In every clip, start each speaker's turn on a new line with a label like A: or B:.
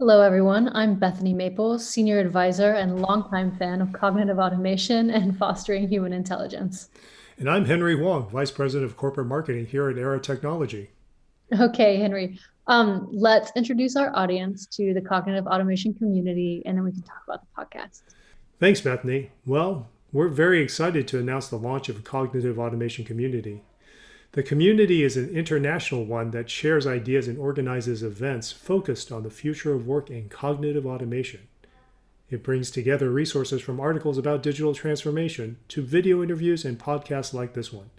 A: Hello, everyone. I'm Bethany Maple, Senior Advisor and longtime fan of cognitive automation and fostering human intelligence.
B: And I'm Henry Wong, Vice President of Corporate Marketing here at Aera Technology.
A: Okay, Henry. Um, let's introduce our audience to the cognitive automation community, and then we can talk about the podcast.
B: Thanks, Bethany. Well, we're very excited to announce the launch of a cognitive automation community. The community is an international one that shares ideas and organizes events focused on the future of work and cognitive automation. It brings together resources from articles about digital transformation to video interviews and podcasts like this one.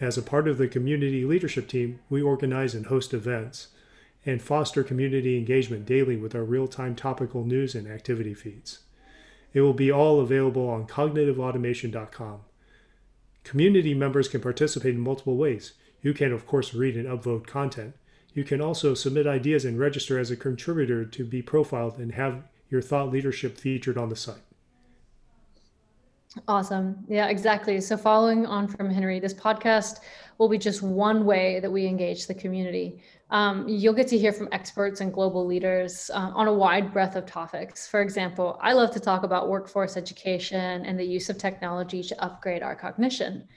B: As a part of the community leadership team, we organize and host events and foster community engagement daily with our real time topical news and activity feeds. It will be all available on cognitiveautomation.com. Community members can participate in multiple ways. You can, of course, read and upvote content. You can also submit ideas and register as a contributor to be profiled and have your thought leadership featured on the site.
A: Awesome. Yeah, exactly. So, following on from Henry, this podcast will be just one way that we engage the community. Um, you'll get to hear from experts and global leaders uh, on a wide breadth of topics. For example, I love to talk about workforce education and the use of technology to upgrade our cognition.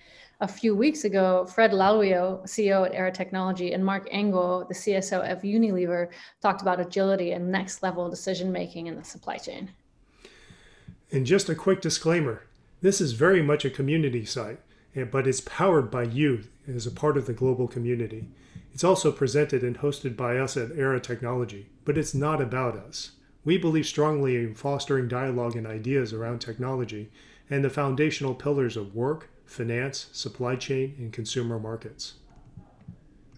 A: A few weeks ago, Fred Laluyaux, CEO at Aera Technology, and Mark Engel, the CSO of Unilever, talked about agility and next level decision making in the supply chain.
B: And just a quick disclaimer this is very much a community site, but it's powered by you as a part of the global community. It's also presented and hosted by us at Aera Technology, but it's not about us. We believe strongly in fostering dialogue and ideas around technology and the foundational pillars of work, finance, supply chain, and consumer markets.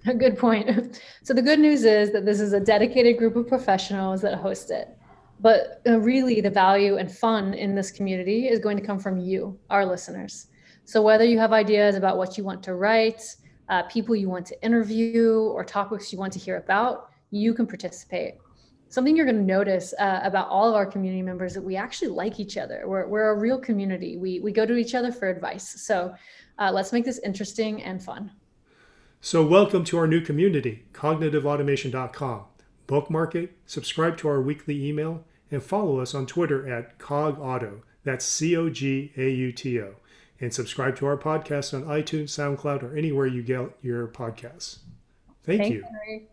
A: A good point. So, the good news is that this is a dedicated group of professionals that host it. But uh, really, the value and fun in this community is going to come from you, our listeners. So, whether you have ideas about what you want to write, uh, people you want to interview, or topics you want to hear about, you can participate. Something you're going to notice uh, about all of our community members that we actually like each other. We're, we're a real community. We, we go to each other for advice. So uh, let's make this interesting and fun.
B: So, welcome to our new community, cognitiveautomation.com. Bookmark it, subscribe to our weekly email, and follow us on Twitter at CogAuto. That's C O G A U T O. And subscribe to our podcast on iTunes, SoundCloud, or anywhere you get your podcasts. Thank Thanks, you. Henry.